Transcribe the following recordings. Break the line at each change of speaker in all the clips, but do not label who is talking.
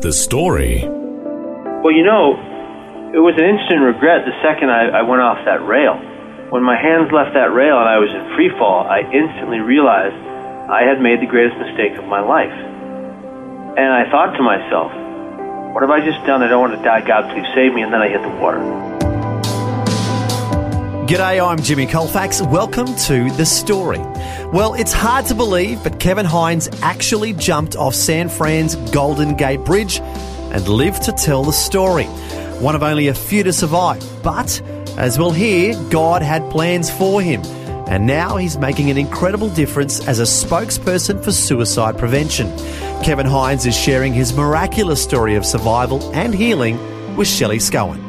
The story.
Well, you know, it was an instant regret the second I, I went off that rail. When my hands left that rail and I was in free fall, I instantly realized I had made the greatest mistake of my life. And I thought to myself, what have I just done? I don't want to die. God, please save me. And then I hit the water.
G'day, I'm Jimmy Colfax. Welcome to The Story. Well, it's hard to believe, but Kevin Hines actually jumped off San Fran's Golden Gate Bridge and lived to tell the story. One of only a few to survive, but as we'll hear, God had plans for him. And now he's making an incredible difference as a spokesperson for suicide prevention. Kevin Hines is sharing his miraculous story of survival and healing with Shelley Scowen.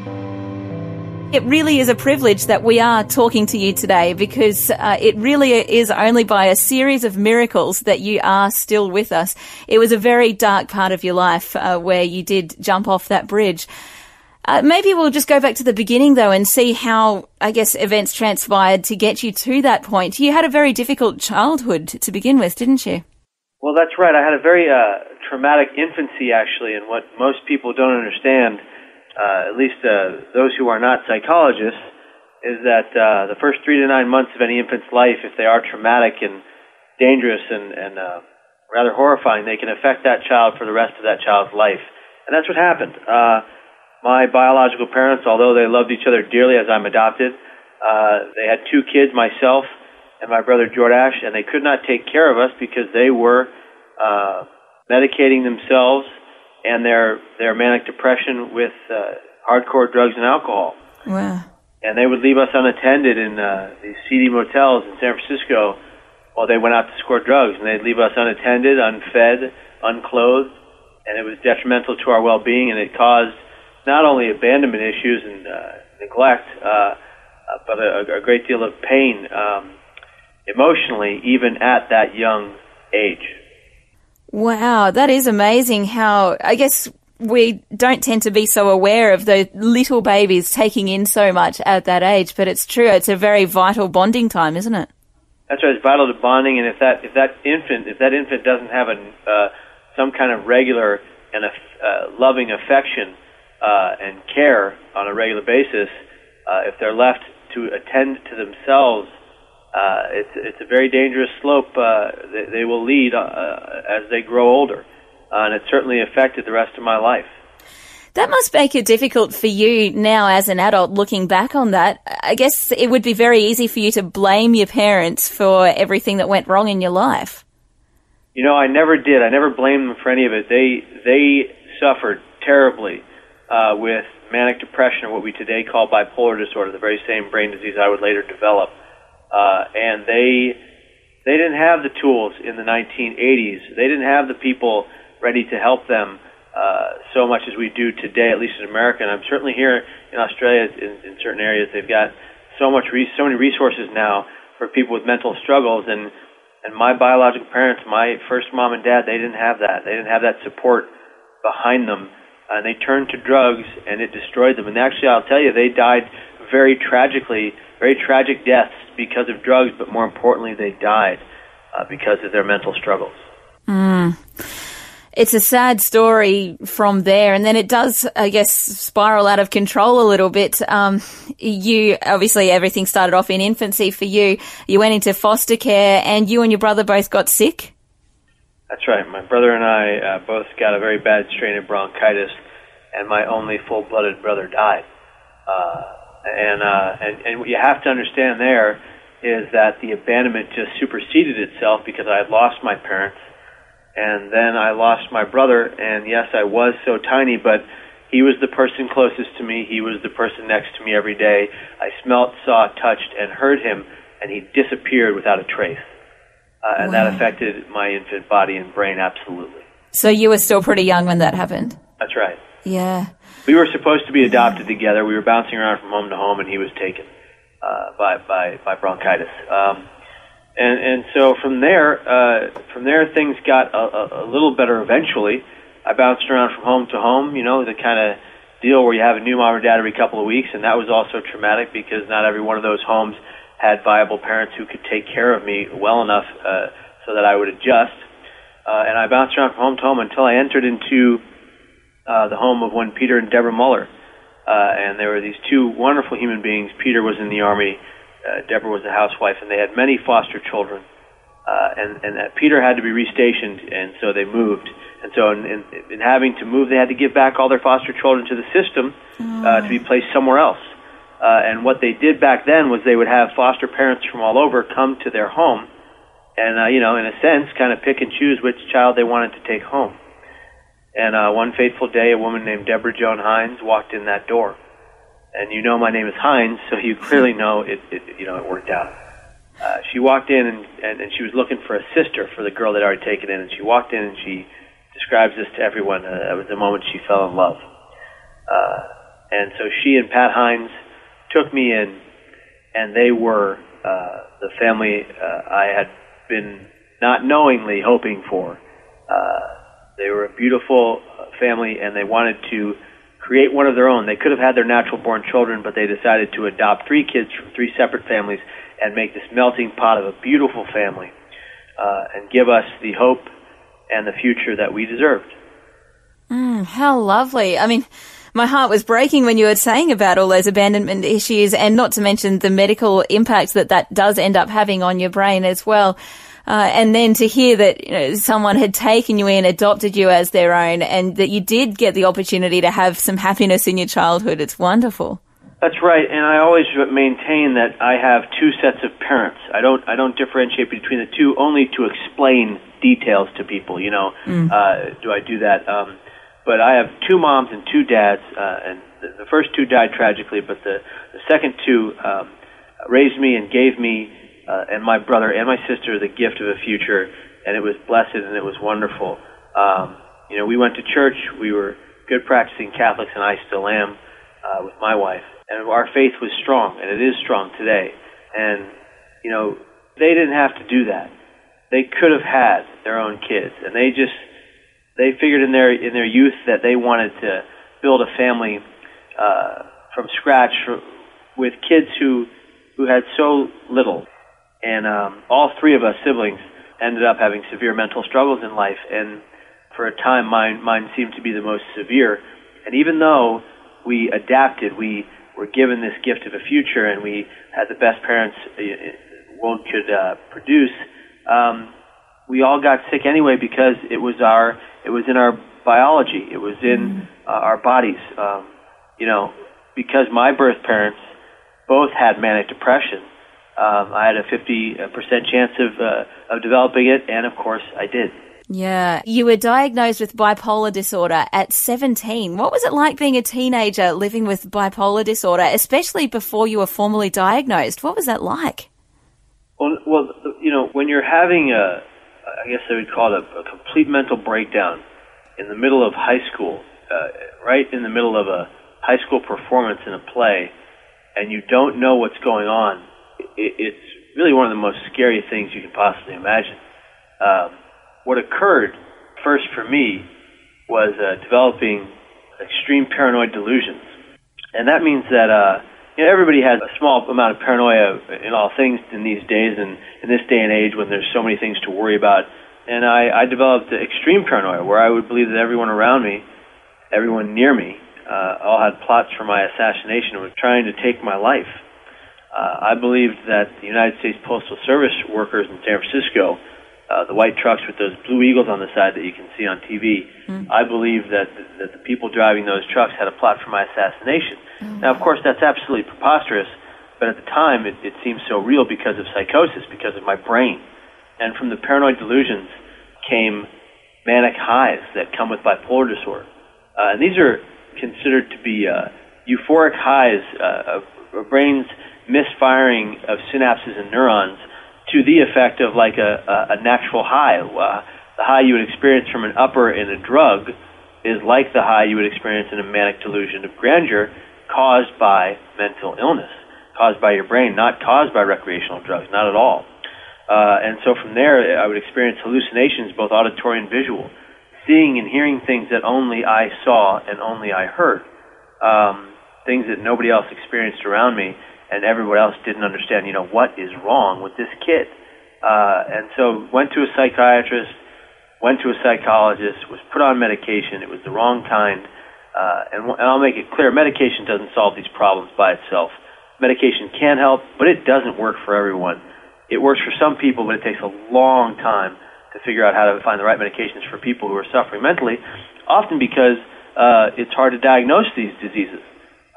It really is a privilege that we are talking to you today because uh, it really is only by a series of miracles that you are still with us. It was a very dark part of your life uh, where you did jump off that bridge. Uh, maybe we'll just go back to the beginning though and see how, I guess, events transpired to get you to that point. You had a very difficult childhood to begin with, didn't you?
Well, that's right. I had a very uh, traumatic infancy, actually, and what most people don't understand uh, at least uh, those who are not psychologists, is that uh, the first three to nine months of any infant's life, if they are traumatic and dangerous and, and uh, rather horrifying, they can affect that child for the rest of that child's life. And that's what happened. Uh, my biological parents, although they loved each other dearly as I'm adopted, uh, they had two kids, myself and my brother Jordash, and they could not take care of us because they were uh, medicating themselves and their their manic depression with uh, hardcore drugs and alcohol.
Wow.
And they would leave us unattended in uh, these seedy motels in San Francisco while they went out to score drugs, and they'd leave us unattended, unfed, unclothed, and it was detrimental to our well-being, and it caused not only abandonment issues and uh, neglect, uh, uh, but a, a great deal of pain um, emotionally, even at that young age.
Wow, that is amazing how, I guess, we don't tend to be so aware of the little babies taking in so much at that age, but it's true. It's a very vital bonding time, isn't it?
That's right. It's vital to bonding, and if that if that infant if that infant doesn't have a uh, some kind of regular and a, uh, loving affection uh, and care on a regular basis, uh, if they're left to attend to themselves uh, it's it's a very dangerous slope uh, they, they will lead uh, as they grow older, uh, and it certainly affected the rest of my life.
That must make it difficult for you now as an adult looking back on that. I guess it would be very easy for you to blame your parents for everything that went wrong in your life.
You know, I never did. I never blamed them for any of it. They they suffered terribly uh, with manic depression, or what we today call bipolar disorder, the very same brain disease I would later develop uh, and they they didn't have the tools in the 1980s. They didn't have the people ready to help them uh, so much as we do today, at least in America. And I'm certainly here in Australia, in, in certain areas, they've got so much, re- so many resources now for people with mental struggles. And and my biological parents, my first mom and dad, they didn't have that. They didn't have that support behind them, and they turned to drugs, and it destroyed them. And actually, I'll tell you, they died very tragically, very tragic deaths because of drugs, but more importantly, they died uh, because of their mental struggles.
Mm. It's a sad story from there, and then it does, I guess, spiral out of control a little bit. Um, you obviously everything started off in infancy for you. You went into foster care, and you and your brother both got sick.
That's right. My brother and I uh, both got a very bad strain of bronchitis, and my only full-blooded brother died. Uh, and uh, and and what you have to understand there is that the abandonment just superseded itself because I had lost my parents, and then I lost my brother. And yes, I was so tiny, but he was the person closest to me. He was the person next to me every day. I smelt, saw, touched, and heard him, and he disappeared without a trace. Uh, and wow. that affected my infant body and brain absolutely.
So you were still pretty young when that happened.
That's right.
Yeah.
We were supposed to be adopted together. We were bouncing around from home to home, and he was taken uh, by by by bronchitis. Um, and and so from there, uh, from there things got a, a, a little better eventually. I bounced around from home to home, you know, the kind of deal where you have a new mom or dad every couple of weeks, and that was also traumatic because not every one of those homes had viable parents who could take care of me well enough uh, so that I would adjust. Uh, and I bounced around from home to home until I entered into uh, the home of one Peter and Deborah Muller. Uh, and there were these two wonderful human beings. Peter was in the army, uh, Deborah was a housewife, and they had many foster children. Uh, and and that Peter had to be restationed, and so they moved. And so, in, in, in having to move, they had to give back all their foster children to the system uh, to be placed somewhere else. Uh, and what they did back then was they would have foster parents from all over come to their home, and uh, you know, in a sense, kind of pick and choose which child they wanted to take home. And uh, one fateful day, a woman named Deborah Joan Hines walked in that door, and you know my name is Hines, so you clearly know it. it you know, it worked out. Uh, she walked in and, and, and she was looking for a sister for the girl they'd already taken in, and she walked in and she describes this to everyone. Uh, that was the moment she fell in love. Uh, and so she and Pat Hines took me in, and they were uh, the family uh, I had been not knowingly hoping for. Uh, they were a beautiful uh, family, and they wanted to create one of their own. They could have had their natural born children, but they decided to adopt three kids from three separate families and make this melting pot of a beautiful family uh, and give us the hope and the future that we deserved.
Mm, how lovely. I mean, my heart was breaking when you were saying about all those abandonment issues and not to mention the medical impact that that does end up having on your brain as well. Uh, and then to hear that you know, someone had taken you in, adopted you as their own, and that you did get the opportunity to have some happiness in your childhood, it's wonderful.
That's right, and I always maintain that I have two sets of parents. I don't I don't differentiate between the two only to explain details to people. You know, mm. uh, do I do that? Um, but I have two moms and two dads, uh, and the, the first two died tragically, but the the second two um, raised me and gave me uh, and my brother and my sister the gift of a future, and it was blessed and it was wonderful. Um, you know, we went to church. We were good practicing Catholics, and I still am uh, with my wife. And our faith was strong, and it is strong today. And you know, they didn't have to do that. They could have had their own kids, and they just they figured in their in their youth that they wanted to build a family uh, from scratch with kids who who had so little and um, all three of us siblings ended up having severe mental struggles in life, and for a time, mine mine seemed to be the most severe. And even though we adapted, we were given this gift of a future, and we had the best parents uh, one could uh, produce. Um, we all got sick anyway because it was our it was in our biology. It was in uh, our bodies. Um, you know, because my birth parents both had manic depression um, I had a 50% chance of, uh, of developing it, and of course I did.
Yeah. You were diagnosed with bipolar disorder at 17. What was it like being a teenager living with bipolar disorder, especially before you were formally diagnosed? What was that like?
Well, well you know, when you're having a, I guess they would call it a, a complete mental breakdown in the middle of high school, uh, right in the middle of a high school performance in a play, and you don't know what's going on, it, it's really one of the most scary things you can possibly imagine. Um, what occurred first for me was uh, developing extreme paranoid delusions, and that means that uh, you know, everybody has a small amount of paranoia in all things in these days, and in this day and age when there's so many things to worry about. And I, I developed extreme paranoia, where I would believe that everyone around me, everyone near me, uh, all had plots for my assassination and were trying to take my life. Uh, I believed that the United States Postal Service workers in San Francisco, uh, the white trucks with those blue eagles on the side that you can see on TV, mm. I believed that the, that the people driving those trucks had a plot for my assassination. Mm. Now, of course, that's absolutely preposterous, but at the time it, it seemed so real because of psychosis, because of my brain. And from the paranoid delusions came manic highs that come with bipolar disorder. Uh, and these are considered to be uh, euphoric highs uh, of, of brains misfiring of synapses and neurons to the effect of like a, a, a natural high. Uh, the high you would experience from an upper in a drug is like the high you would experience in a manic delusion of grandeur caused by mental illness, caused by your brain, not caused by recreational drugs, not at all. Uh, and so from there, I would experience hallucinations, both auditory and visual, seeing and hearing things that only I saw and only I heard, um, things that nobody else experienced around me, and everyone else didn't understand. You know what is wrong with this kid? Uh, and so went to a psychiatrist, went to a psychologist, was put on medication. It was the wrong kind. Uh, and, and I'll make it clear, medication doesn't solve these problems by itself. Medication can help, but it doesn't work for everyone. It works for some people, but it takes a long time to figure out how to find the right medications for people who are suffering mentally, often because uh, it's hard to diagnose these diseases.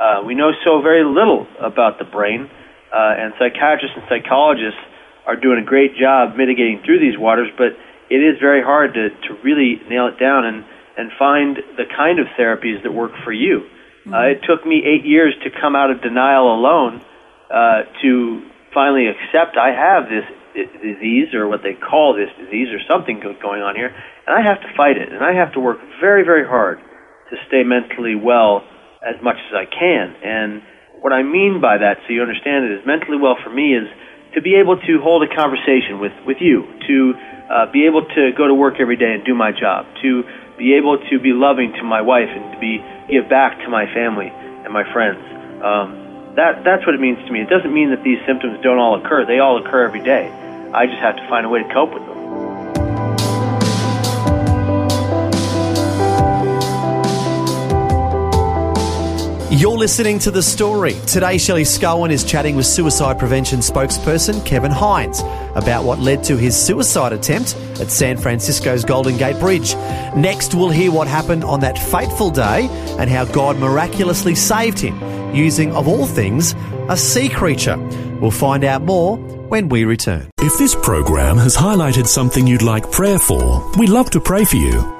Uh, we know so very little about the brain, uh, and psychiatrists and psychologists are doing a great job mitigating through these waters, but it is very hard to, to really nail it down and, and find the kind of therapies that work for you. Mm-hmm. Uh, it took me eight years to come out of denial alone uh, to finally accept I have this disease or what they call this disease or something going on here, and I have to fight it, and I have to work very, very hard to stay mentally well as much as I can. And what I mean by that, so you understand it, is mentally well for me is to be able to hold a conversation with, with you, to uh, be able to go to work every day and do my job, to be able to be loving to my wife and to be give back to my family and my friends. Um, that that's what it means to me. It doesn't mean that these symptoms don't all occur. They all occur every day. I just have to find a way to cope with them.
You're listening to The Story. Today, Shelley Scowen is chatting with suicide prevention spokesperson Kevin Hines about what led to his suicide attempt at San Francisco's Golden Gate Bridge. Next, we'll hear what happened on that fateful day and how God miraculously saved him using, of all things, a sea creature. We'll find out more when we return.
If this program has highlighted something you'd like prayer for, we'd love to pray for you.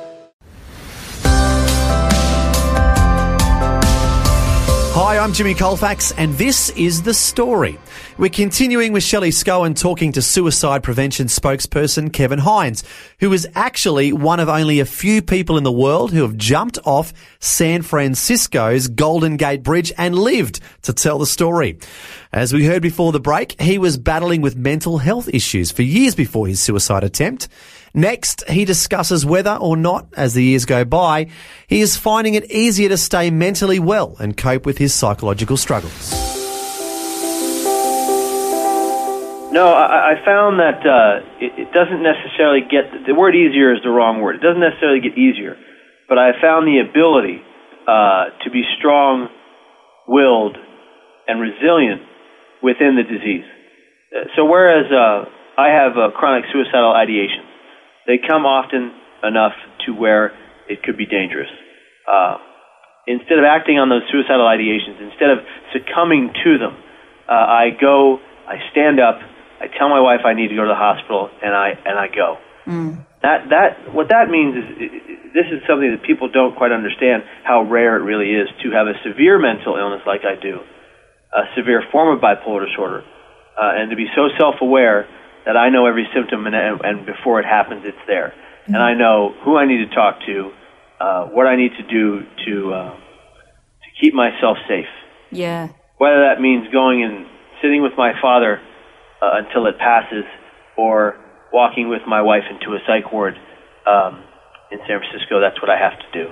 I'm Jimmy Colfax, and this is The Story. We're continuing with Shelley Scowen talking to suicide prevention spokesperson Kevin Hines, who is actually one of only a few people in the world who have jumped off San Francisco's Golden Gate Bridge and lived to tell the story. As we heard before the break, he was battling with mental health issues for years before his suicide attempt. Next, he discusses whether or not, as the years go by, he is finding it easier to stay mentally well and cope with his psychological struggles.
No, I, I found that uh, it, it doesn't necessarily get the word easier is the wrong word. It doesn't necessarily get easier, but I found the ability uh, to be strong-willed and resilient within the disease. Uh, so whereas uh, I have uh, chronic suicidal ideation, they come often enough to where it could be dangerous. Uh, instead of acting on those suicidal ideations, instead of succumbing to them, uh, I go, I stand up, I tell my wife I need to go to the hospital, and I and I go. Mm. That that what that means is this is something that people don't quite understand how rare it really is to have a severe mental illness like I do, a severe form of bipolar disorder, uh, and to be so self-aware that I know every symptom and, and before it happens, it's there. Mm-hmm. And I know who I need to talk to, uh, what I need to do to uh, to keep myself safe.
Yeah.
Whether that means going and sitting with my father uh, until it passes, or walking with my wife into a psych ward um, in San Francisco, that's what I have to do.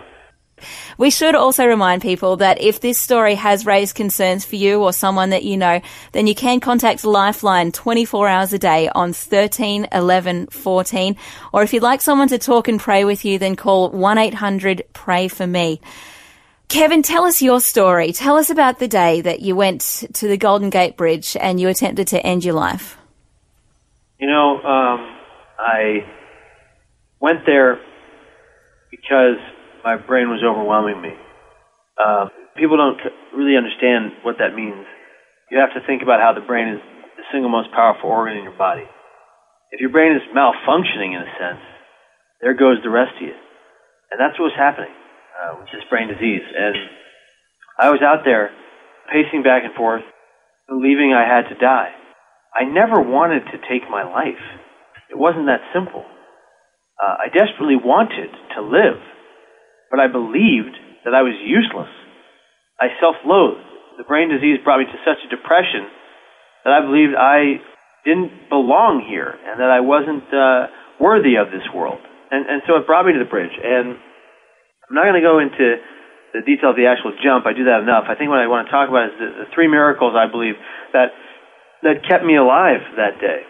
We should also remind people that if this story has raised concerns for you or someone that you know, then you can contact Lifeline 24 hours a day on 13 11 14. Or if you'd like someone to talk and pray with you, then call 1 800 Pray For Me. Kevin, tell us your story. Tell us about the day that you went to the Golden Gate Bridge and you attempted to end your life.
You know, um, I went there because my brain was overwhelming me. Uh, people don't really understand what that means. You have to think about how the brain is the single most powerful organ in your body. If your brain is malfunctioning in a sense, there goes the rest of you. And that's what was happening. uh, with this brain disease. And I was out there pacing back and forth, believing I had to die. I never wanted to take my life. It wasn't that simple. Uh, I desperately wanted to live, but I believed that I was useless. I self-loathed. The brain disease brought me to such a depression that I believed I didn't belong here and that I wasn't uh, worthy of this world. And, and so it brought me to the bridge. And I'm not going to go into the detail of the actual jump. I do that enough. I think what I want to talk about is the, the three miracles I believe that that kept me alive that day.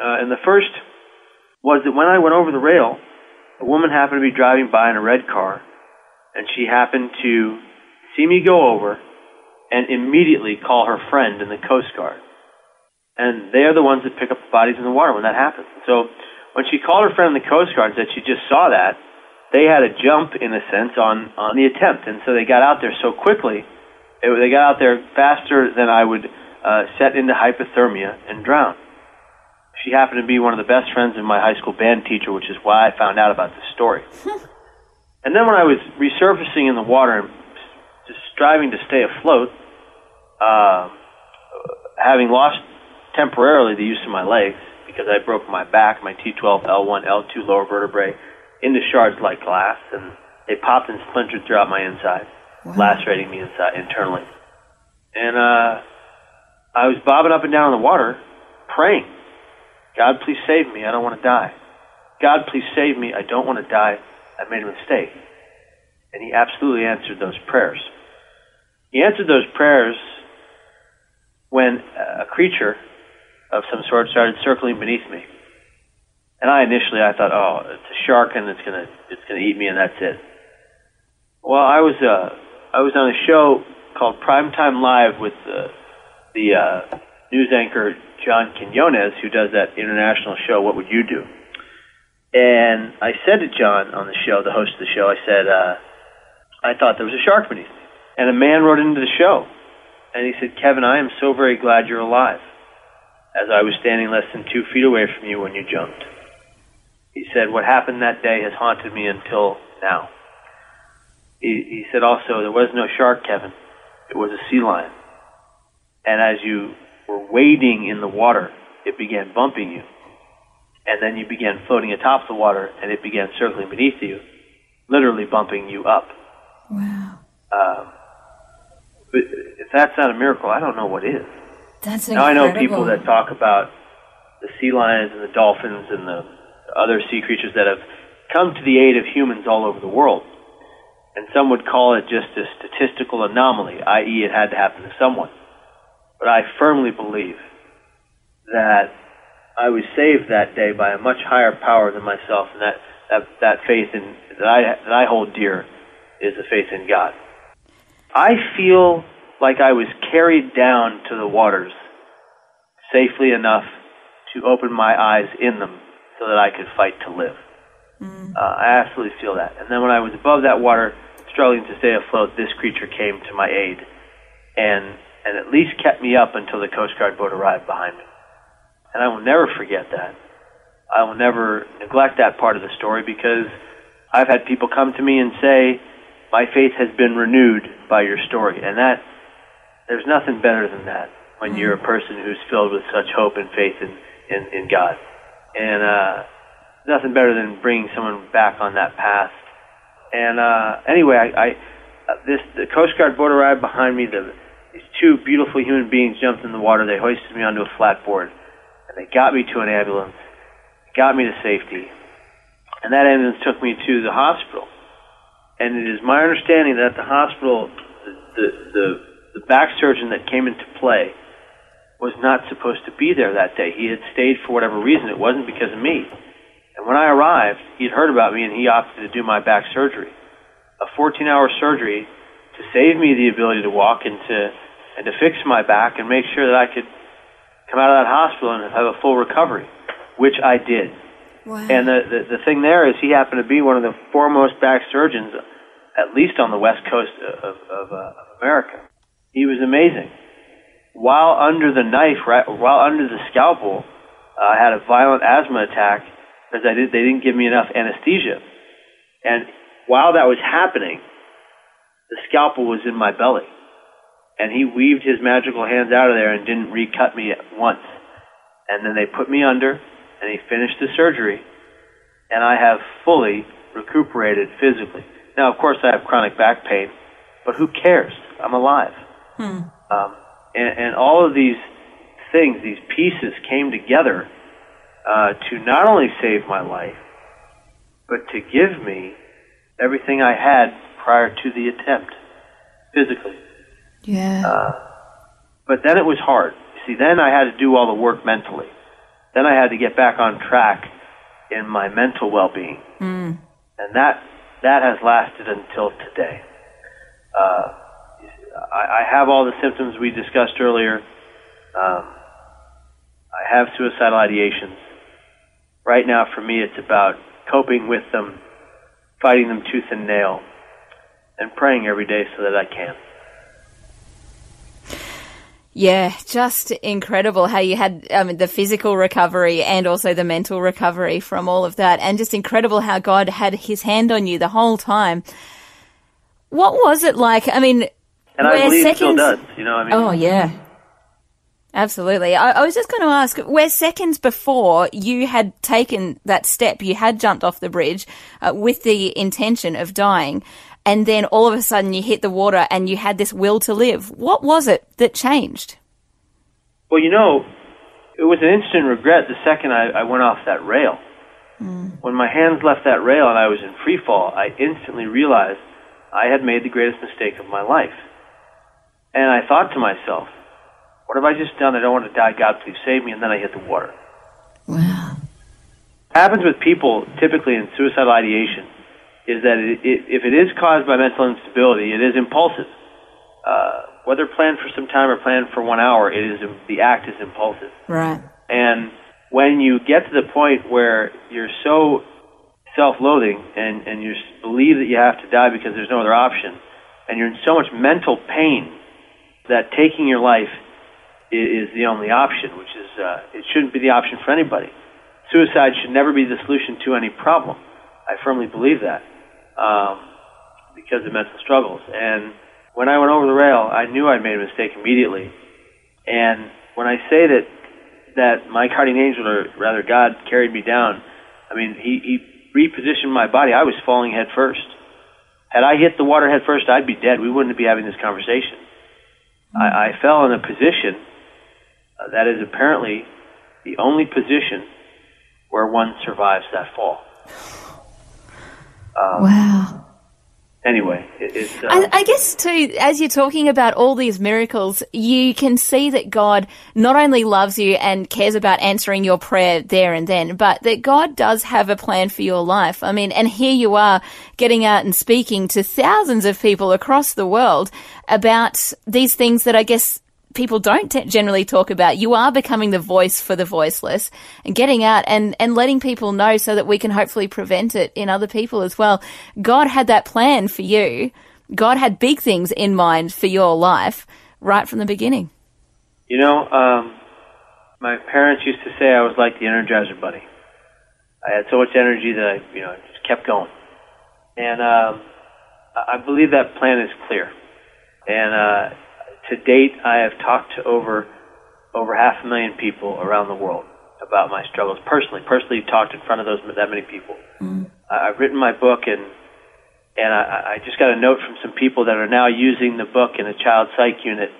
Uh, and the first was that when I went over the rail, a woman happened to be driving by in a red car, and she happened to see me go over and immediately call her friend in the Coast Guard. And they are the ones that pick up the bodies in the water when that happens. So when she called her friend in the Coast Guard and said she just saw that, they had a jump in a sense on on the attempt, and so they got out there so quickly. It, they got out there faster than I would uh, set into hypothermia and drown. She happened to be one of the best friends of my high school band teacher, which is why I found out about this story. and then when I was resurfacing in the water and just striving to stay afloat, uh, having lost temporarily the use of my legs because I broke my back, my T12, L1, L2 lower vertebrae into shards like glass, and they popped and splintered throughout my inside, wow. lacerating me inside internally. And uh, I was bobbing up and down in the water, praying, God, please save me. I don't want to die. God, please save me. I don't want to die. I made a mistake. And He absolutely answered those prayers. He answered those prayers when a creature of some sort started circling beneath me. And I initially I thought, oh, it's a shark and it's gonna it's gonna eat me and that's it. Well, I was uh I was on a show called Primetime Live with the uh, news anchor John Quinones, who does that international show. What would you do? And I said to John on the show, the host of the show, I said, uh, I thought there was a shark beneath me. And a man wrote into the show, and he said, Kevin, I am so very glad you're alive, as I was standing less than two feet away from you when you jumped. He said, What happened that day has haunted me until now. He, he said also, There was no shark, Kevin. It was a sea lion. And as you were wading in the water, it began bumping you. And then you began floating atop the water, and it began circling beneath you, literally bumping you up.
Wow.
Um, but if that's not a miracle, I don't know what is.
That's
incredible. Now I know people that talk about the sea lions and the dolphins and the other sea creatures that have come to the aid of humans all over the world. And some would call it just a statistical anomaly, i.e., it had to happen to someone. But I firmly believe that I was saved that day by a much higher power than myself, and that, that, that faith in, that, I, that I hold dear is the faith in God. I feel like I was carried down to the waters safely enough to open my eyes in them so that I could fight to live. Mm. Uh, I absolutely feel that. And then when I was above that water, struggling to stay afloat, this creature came to my aid and and at least kept me up until the Coast Guard boat arrived behind me. And I will never forget that. I will never neglect that part of the story because I've had people come to me and say, My faith has been renewed by your story. And that there's nothing better than that when mm. you're a person who's filled with such hope and faith in, in, in God and uh, nothing better than bringing someone back on that path. And uh, anyway, I, I uh, this the Coast Guard boat arrived behind me. The, these two beautiful human beings jumped in the water. They hoisted me onto a flatboard, and they got me to an ambulance, got me to safety, and that ambulance took me to the hospital. And it is my understanding that the hospital, the the, the, back surgeon that came into play was not supposed to be there that day. He had stayed for whatever reason. It wasn't because of me. And when I arrived, he'd heard about me and he opted to do my back surgery. A 14 hour surgery to save me the ability to walk and to, and to fix my back and make sure that I could come out of that hospital and have a full recovery, which I did.
Wow.
And the, the, the thing there is he happened to be one of the foremost back surgeons, at least on the west coast of, of, uh, of America. He was amazing while under the knife, right, while under the scalpel, uh, I had a violent asthma attack because I did, they didn't give me enough anesthesia. And while that was happening, the scalpel was in my belly. And he weaved his magical hands out of there and didn't recut me once. And then they put me under, and he finished the surgery, and I have fully recuperated physically. Now, of course, I have chronic back pain, but who cares? I'm alive.
Hmm.
Um, and, and all of these things, these pieces came together uh, to not only save my life, but to give me everything I had prior to the attempt, physically.
Yeah.
Uh, but then it was hard. See, then I had to do all the work mentally. Then I had to get back on track in my mental well-being,
Mm.
and that that has lasted until today. Uh, I, I have all the symptoms we discussed earlier. Um, I have suicidal ideations. Right now, for me, it's about coping with them, fighting them tooth and nail, and praying every day so that I can.
Yeah, just incredible how you had um, the physical recovery and also the mental recovery from all of that, and just incredible how God had His hand on you the whole time. What was it like? I mean,
And I believe it still
seconds-
does. You know, I mean,
Oh yeah, absolutely. I, I was just going to ask, where seconds before you had taken that step, you had jumped off the bridge uh, with the intention of dying, and then all of a sudden you hit the water and you had this will to live. What was it that changed?
Well, you know, it was an instant regret the second I, I went off that rail. Hmm. When my hands left that rail and I was in free fall, I instantly realized I had made the greatest mistake of my life. And I thought to myself, what have I just done? I don't want to die. God, please save me. And then I hit the water.
Wow.
happens with people typically in suicidal ideation is that it, it, if it is caused by mental instability, it is impulsive. Uh, whether planned for some time or planned for one hour, it is the act is impulsive.
Right.
And when you get to the point where you're so self-loathing and, and you believe that you have to die because there's no other option, and you're in so much mental pain that taking your life is, is the only option, which is, uh, it shouldn't be the option for anybody. Suicide should never be the solution to any problem. I firmly believe that um, because of mental struggles. And when I went over the rail, I knew I'd made a mistake immediately. And when I say that that my guardian angel, or rather God, carried me down, I mean he, he repositioned my body. I was falling head first. Had I hit the water head first, I'd be dead. We wouldn't be having this conversation. I, I fell in a position uh, that is apparently the only position where one survives that fall. Um,
Wow.
Anyway, it, it's. Uh,
I, I guess too, as you're talking about all these miracles, you can see that God not only loves you and cares about answering your prayer there and then, but that God does have a plan for your life. I mean, and here you are getting out and speaking to thousands of people across the world about these things that I guess people don't t- generally talk about. You are becoming the voice for the voiceless and getting out and, and letting people know so that we can hopefully prevent it in other people as well. God had that plan for you. God had big things in mind for your life right from the beginning.
You know, um, my parents used to say I was like the Energizer Bunny. I had so much energy that I, you know, just kept going. And um, I I believe that plan is clear. And uh, to date, I have talked to over over half a million people around the world about my struggles personally. Personally, talked in front of those that many people. I- I've written my book, and and I, I just got a note from some people that are now using the book in a child psych unit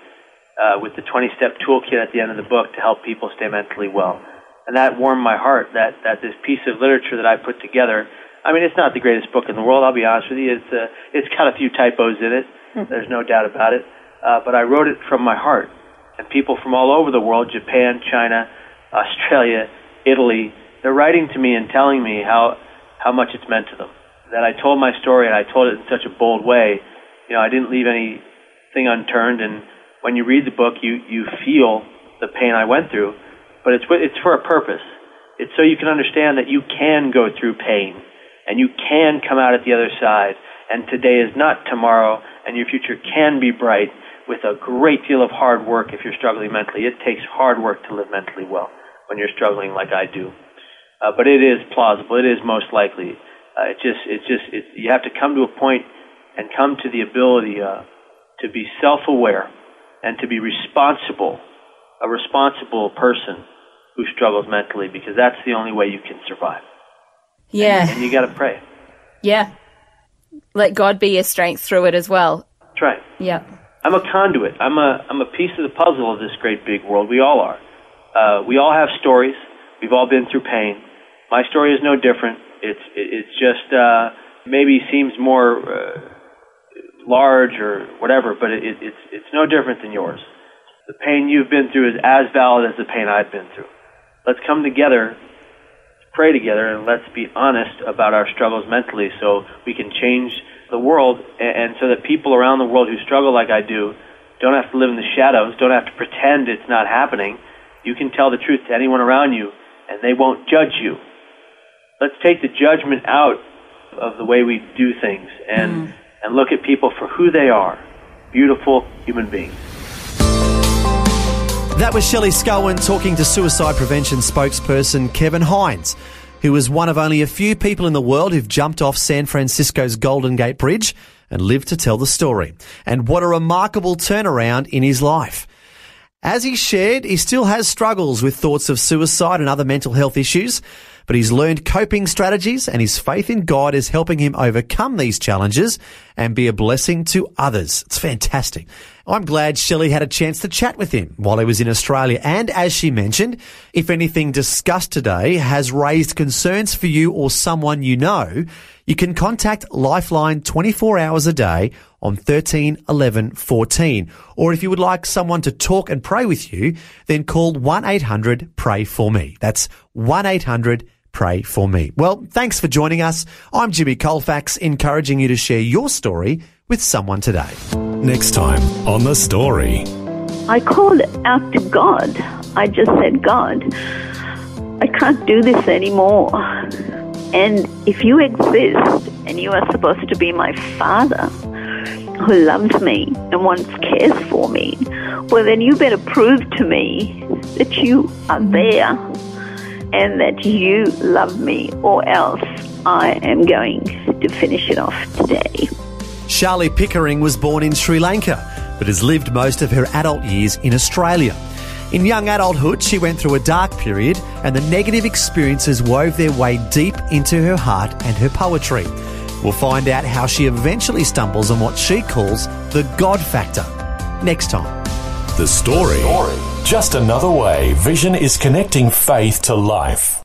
uh, with the 20 step toolkit at the end of the book to help people stay mentally well. And that warmed my heart that, that this piece of literature that I put together, I mean, it's not the greatest book in the world, I'll be honest with you. It's, uh, it's got a few typos in it. There's no doubt about it. Uh, but I wrote it from my heart. And people from all over the world, Japan, China, Australia, Italy, they're writing to me and telling me how, how much it's meant to them. That I told my story and I told it in such a bold way. You know, I didn't leave anything unturned. And when you read the book, you, you feel the pain I went through. But it's, it's for a purpose. It's so you can understand that you can go through pain and you can come out at the other side. And today is not tomorrow, and your future can be bright with a great deal of hard work if you're struggling mentally. It takes hard work to live mentally well when you're struggling like I do. Uh, but it is plausible. It is most likely. Uh, it just, it just, it, you have to come to a point and come to the ability uh, to be self-aware and to be responsible, a responsible person who struggles mentally, because that's the only way you can survive.
Yeah.
And you got to pray.
Yeah. Let God be your strength through it as well.
That's right.
Yeah.
I'm a conduit. I'm a I'm a piece of the puzzle of this great big world. We all are. Uh, we all have stories. We've all been through pain. My story is no different. It's it, it's just uh, maybe seems more uh, large or whatever, but it, it, it's it's no different than yours. The pain you've been through is as valid as the pain I've been through. Let's come together, pray together, and let's be honest about our struggles mentally, so we can change the world, and, and so that people around the world who struggle like I do don't have to live in the shadows, don't have to pretend it's not happening. You can tell the truth to anyone around you, and they won't judge you. Let's take the judgment out of the way we do things and, mm. and look at people for who they are beautiful human beings.
That was Shelley Scowen talking to suicide prevention spokesperson Kevin Hines, who was one of only a few people in the world who've jumped off San Francisco's Golden Gate Bridge and lived to tell the story. And what a remarkable turnaround in his life. As he shared, he still has struggles with thoughts of suicide and other mental health issues, but he's learned coping strategies and his faith in God is helping him overcome these challenges and be a blessing to others. It's fantastic. I'm glad Shelley had a chance to chat with him while he was in Australia. And as she mentioned, if anything discussed today has raised concerns for you or someone you know, you can contact Lifeline 24 hours a day on 13 11 14. Or if you would like someone to talk and pray with you, then call 1 800 Pray For Me. That's 1 800 Pray For Me. Well, thanks for joining us. I'm Jimmy Colfax, encouraging you to share your story with someone today.
Next time on The Story.
I called out to God. I just said, God, I can't do this anymore. And if you exist and you are supposed to be my father who loves me and wants cares for me, well, then you better prove to me that you are there and that you love me, or else I am going to finish it off today.
Charlie Pickering was born in Sri Lanka, but has lived most of her adult years in Australia. In young adulthood, she went through a dark period, and the negative experiences wove their way deep into her heart and her poetry. We'll find out how she eventually stumbles on what she calls the God factor. Next time.
The Story. Just another way Vision is connecting faith to life.